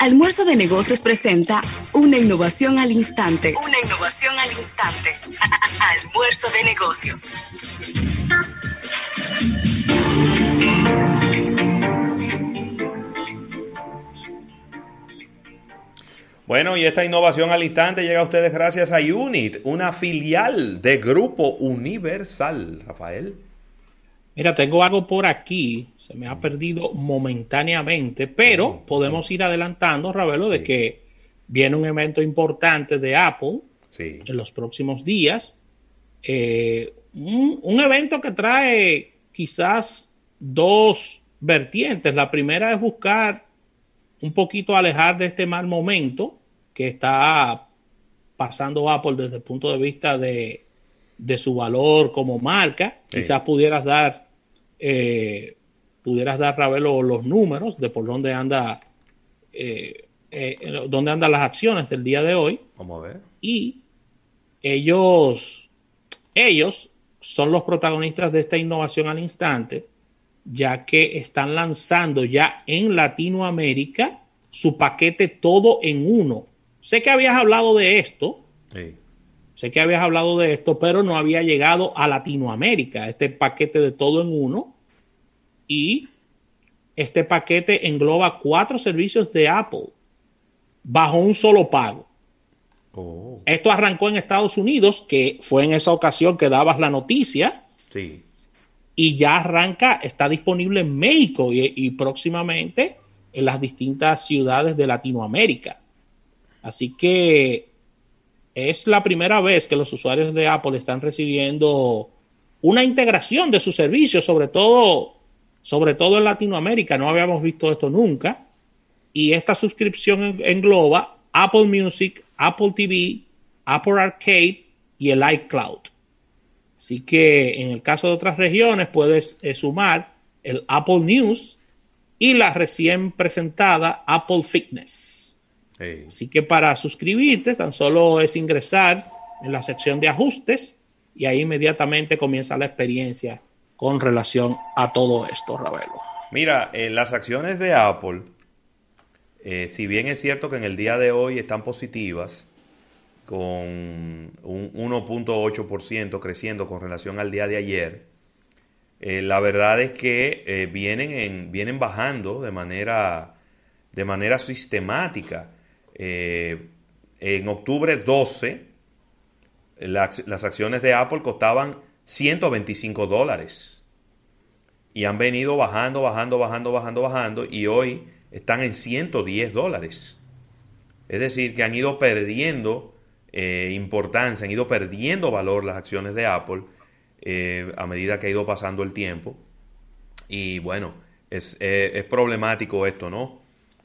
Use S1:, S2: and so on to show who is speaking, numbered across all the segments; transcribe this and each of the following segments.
S1: Almuerzo de Negocios presenta una innovación al instante. Una innovación al instante. Almuerzo de Negocios.
S2: Bueno, y esta innovación al instante llega a ustedes gracias a Unit, una filial de Grupo Universal. Rafael.
S3: Mira, tengo algo por aquí, se me ha perdido momentáneamente, pero podemos ir adelantando, Ravelo, de que viene un evento importante de Apple en los próximos días. Eh, un, evento que trae quizás dos vertientes. La primera es buscar un poquito alejar de este mal momento que está pasando Apple desde el punto de vista de, su valor como marca. Quizás pudieras dar, eh, pudieras dar Ravelo los números de por dónde anda, eh, eh, dónde andan las acciones del día de hoy.
S2: Vamos a ver.
S3: Y ellos, ellos son los protagonistas de esta innovación al instante, ya que están lanzando ya en Latinoamérica su paquete todo en uno Sé que habías hablado de esto. Sé que habías hablado de esto, pero no había llegado a Latinoamérica, este paquete de todo en uno. Y este paquete engloba cuatro servicios de Apple bajo un solo pago. Oh. Esto arrancó en Estados Unidos, que fue en esa ocasión que dabas la noticia.
S2: Sí.
S3: Y ya arranca, está disponible en México y próximamente en las distintas ciudades de Latinoamérica. Así que es la primera vez que los usuarios de Apple están recibiendo una integración de sus servicios, sobre todo, sobre todo en Latinoamérica. No habíamos visto esto nunca. Y esta suscripción engloba Apple Music, Apple TV, Apple Arcade y el iCloud. Así que en el caso de otras regiones puedes eh, sumar el Apple News y la recién presentada Apple Fitness. Así que para suscribirte tan solo es ingresar en la sección de ajustes y ahí inmediatamente comienza la experiencia con relación a todo esto, Ravelo.
S2: Mira, eh, las acciones de Apple, eh, si bien es cierto que en el día de hoy están positivas, con un 1.8% creciendo con relación al día de ayer, eh, la verdad es que vienen, en, vienen bajando de manera, de manera sistemática. Eh, en octubre 12, las, acciones de Apple costaban 125 dólares. Y han venido bajando, bajando, bajando, bajando, bajando. Y hoy están en 110 dólares. Es decir, que han ido perdiendo eh, importancia, han ido perdiendo valor las acciones de Apple eh, a medida que ha ido pasando el tiempo. Y bueno, es, es problemático esto, ¿no?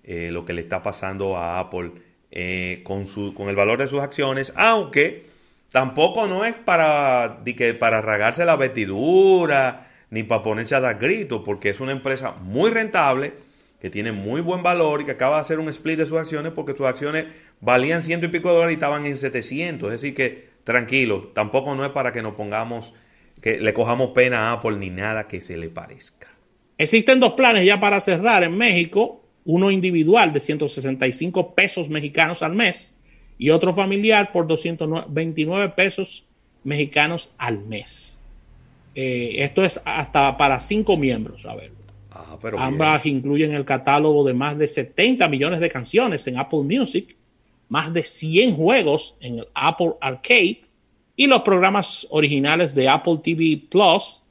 S2: lo que le está pasando a Apple eh, con, su, con el valor de sus acciones, aunque tampoco no es para, que, para ragarse la vestidura ni para ponerse a dar gritos, porque es una empresa muy rentable, que tiene muy buen valor y que acaba de hacer un split de sus acciones porque sus acciones valían ciento y pico de dólares y estaban en 700. Es decir, que tranquilo, tampoco no es para que nos pongamos, que le cojamos pena a Apple ni nada que se le parezca.
S3: Existen dos planes ya para cerrar en México uno individual de 165 pesos mexicanos al mes y otro familiar por 229 pesos mexicanos al mes. Eh, esto es hasta para cinco miembros, a ver. Ah, Ambas incluyen el catálogo de más de 70 millones de canciones en Apple Music, más de 100 juegos en el Apple Arcade y los programas originales de Apple TV Plus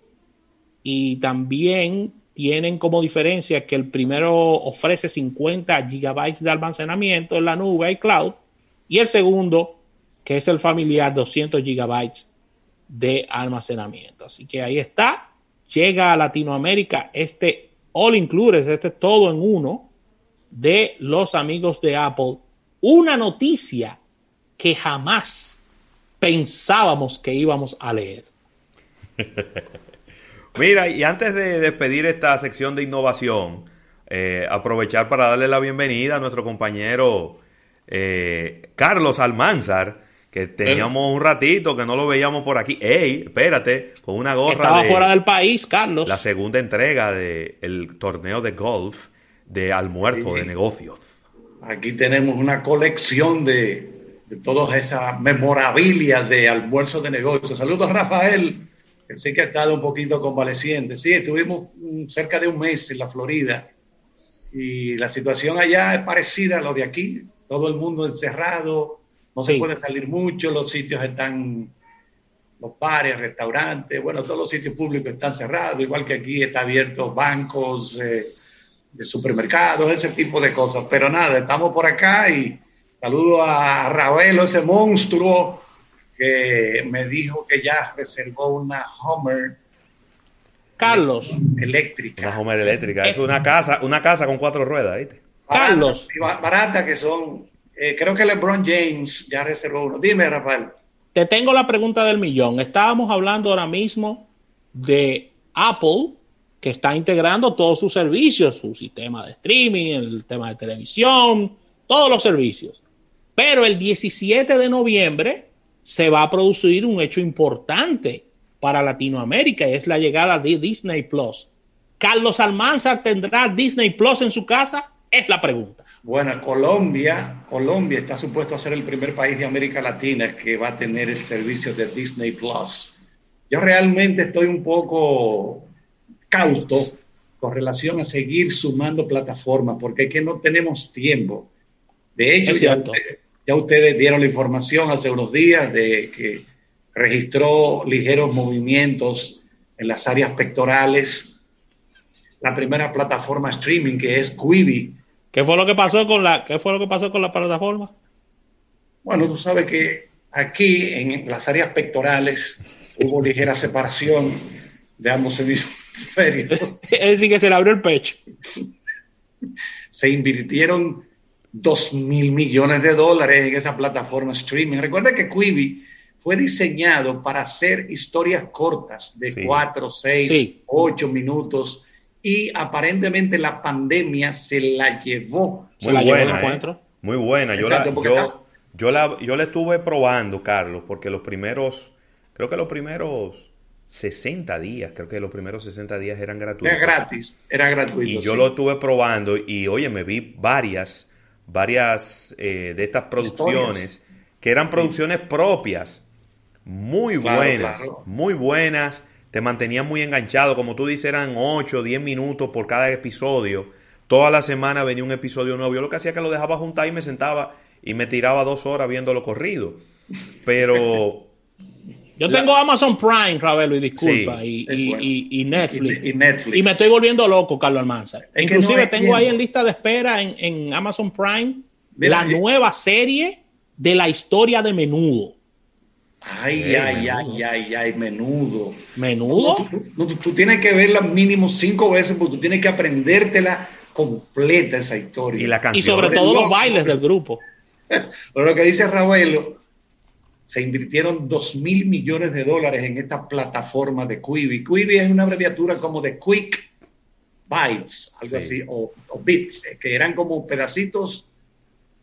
S3: y también tienen como diferencia que el primero ofrece 50 gigabytes de almacenamiento en la nube y cloud y el segundo, que es el familiar, 200 gigabytes de almacenamiento. Así que ahí está, llega a Latinoamérica este all included, este todo en uno de los amigos de Apple. Una noticia que jamás pensábamos que íbamos a leer.
S2: Mira, y antes de despedir esta sección de innovación, eh, aprovechar para darle la bienvenida a nuestro compañero eh, Carlos Almanzar, que teníamos un ratito que no lo veíamos por aquí. ¡Ey! Espérate, con una gorra.
S3: Estaba fuera del país, Carlos.
S2: La segunda entrega del torneo de golf de almuerzo de negocios.
S4: Aquí tenemos una colección de, de todas esas memorabilia de almuerzo de negocios. Saludos, Rafael, sí que ha estado un poquito convaleciente. Sí, estuvimos cerca de un mes en la Florida y la situación allá es parecida a lo de aquí. Todo el mundo encerrado, no se puede salir mucho, los sitios están, los bares, restaurantes, bueno, todos los sitios públicos están cerrados, igual que aquí está abierto bancos, eh, de supermercados, ese tipo de cosas. Pero nada, estamos por acá y saludo a Ravelo, ese monstruo que me dijo que ya reservó una Homer.
S3: Carlos.
S4: Eléctrica.
S2: Una Homer eléctrica. Es una casa, una casa con cuatro ruedas, ¿viste?
S3: Carlos.
S4: Barata que son. Eh, creo que LeBron James ya reservó uno. Dime, Rafael.
S3: Te tengo la pregunta del millón. Estábamos hablando ahora mismo de Apple, que está integrando todos sus servicios, su sistema de streaming, el tema de televisión, todos los servicios. Pero el 17 de noviembre se va a producir un hecho importante para Latinoamérica y es la llegada de Disney Plus. ¿Carlos Almanzar tendrá Disney Plus en su casa? Es la pregunta.
S4: Bueno, Colombia, Colombia está supuesto a ser el primer país de América Latina que va a tener el servicio de Disney Plus. Yo realmente estoy un poco cauto con relación a seguir sumando plataformas, porque es que no tenemos tiempo. De hecho, ya, ya, ustedes dieron la información hace unos días de que registró ligeros movimientos en las áreas pectorales. La primera plataforma streaming que es Quibi.
S3: ¿Qué fue lo que pasó con la, qué fue lo que pasó con la plataforma?
S4: Bueno, tú sabes que aquí en las áreas pectorales hubo ligera separación de ambos servicios
S3: es decir, que se le abrió el pecho.
S4: Se invirtieron dos mil millones de dólares en esa plataforma streaming. Recuerda que Quibi fue diseñado para hacer historias cortas de cuatro, seis, ocho minutos y aparentemente la pandemia se la llevó.
S2: Muy buena, ¿eh? muy buena. Yo la, yo, la, yo la estuve probando, Carlos, porque los primeros, creo que los primeros 60 días, creo que los primeros 60 días eran gratuitos.
S4: Era gratis, era gratuito.
S2: Y yo lo estuve probando y oye, me vi varias, varias eh, de estas producciones que eran producciones propias, muy buenas, muy buenas, te mantenían muy enganchado, como tú dices, eran 8, 10 minutos por cada episodio. Toda la semana venía un episodio nuevo. Yo lo que hacía es que lo dejaba juntar y me sentaba y me tiraba dos horas viéndolo corrido. Pero
S3: Yo tengo Amazon Prime, Ravelo, y disculpa, y, Netflix, y, me estoy volviendo loco, Carlos Almanzar. Inclusive tengo ahí en lista de espera en, Amazon Prime la nueva serie de la historia de Menudo.
S4: Ay, ay, ay, ay, ay, menudo.
S3: ¿Menudo?
S4: Tú, tienes que verla mínimo cinco veces porque tú tienes que aprendértela completa esa historia.
S3: Y, sobre todo los bailes del grupo.
S4: Pero lo que dice Ravelo se invirtieron 2 mil millones de dólares en esta plataforma de Quibi. Quibi es una abreviatura como de Quick Bytes, algo así, o, bits, eh, que eran como pedacitos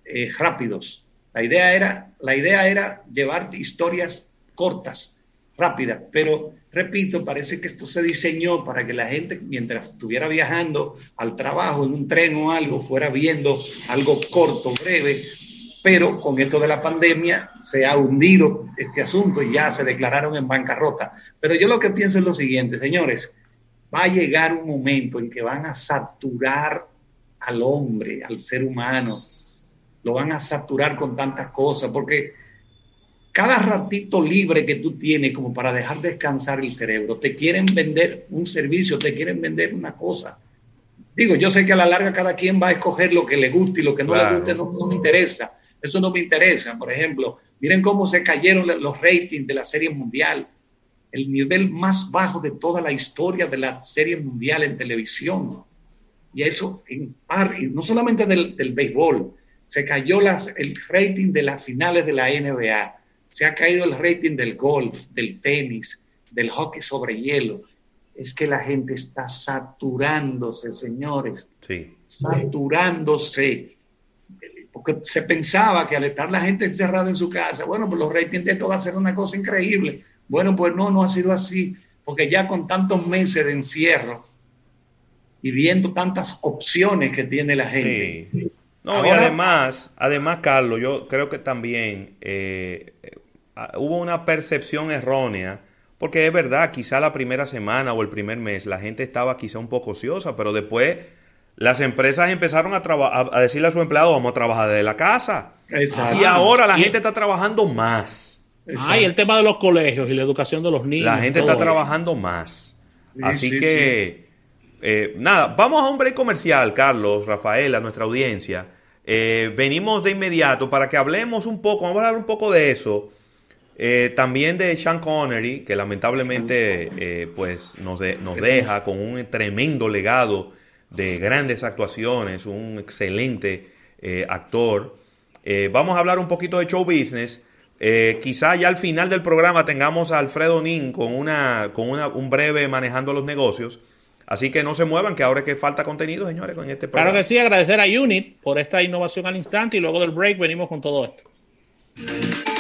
S4: eh, rápidos. La idea, era, la idea era llevar historias cortas, rápidas, pero repito, parece que esto se diseñó para que la gente, mientras estuviera viajando al trabajo en un tren o algo, fuera viendo algo corto, breve, pero con esto de la pandemia se ha hundido este asunto y ya se declararon en bancarrota. Pero yo lo que pienso es lo siguiente, señores, va a llegar un momento en que van a saturar al hombre, al ser humano, lo van a saturar con tantas cosas, porque cada ratito libre que tú tienes como para dejar descansar el cerebro, te quieren vender un servicio, te quieren vender una cosa. Digo, yo sé que a la larga cada quien va a escoger lo que le guste y lo que no le guste no, no me interesa eso no me interesa. Por ejemplo, miren cómo se cayeron los ratings de la Serie Mundial. El nivel más bajo de toda la historia de la Serie Mundial en televisión. Y eso, en par, no solamente del, béisbol, se cayó las, el rating de las finales de la NBA, se ha caído el rating del golf, del tenis, del hockey sobre hielo. Es que la gente está saturándose, señores.
S2: Sí.
S4: Saturándose porque se pensaba que al estar la gente encerrada en su casa, bueno, pues los ratings de esto va a ser una cosa increíble. Bueno, pues no, no ha sido así, porque ya con tantos meses de encierro y viendo tantas opciones que tiene la gente,
S2: No, y además, además, Carlos, yo creo que también eh, hubo una percepción errónea, porque es verdad, quizá la primera semana o el primer mes la gente estaba quizá un poco ociosa, pero después las empresas empezaron a, a decirle a su empleado, vamos a trabajar desde la casa. Y ahora la gente está trabajando más.
S3: Ah, y el tema de los colegios y la educación de los niños.
S2: La gente está trabajando más. Así que, eh, nada, vamos a un break comercial, Carlos, Rafael, a nuestra audiencia. Eh, venimos de inmediato para que hablemos un poco, vamos a hablar un poco de eso. Eh, también de Sean Connery, que lamentablemente pues nos, nos deja con un tremendo legado de grandes actuaciones, un excelente actor. vamos a hablar un poquito de show business. quizá ya al final del programa tengamos a Alfredo Nin con, una, con una, un breve manejando los negocios. Así que no se muevan, que ahora es que falta contenido, señores, con este
S3: programa. Claro que sí, agradecer a Unit por esta innovación al instante y luego del break venimos con todo esto.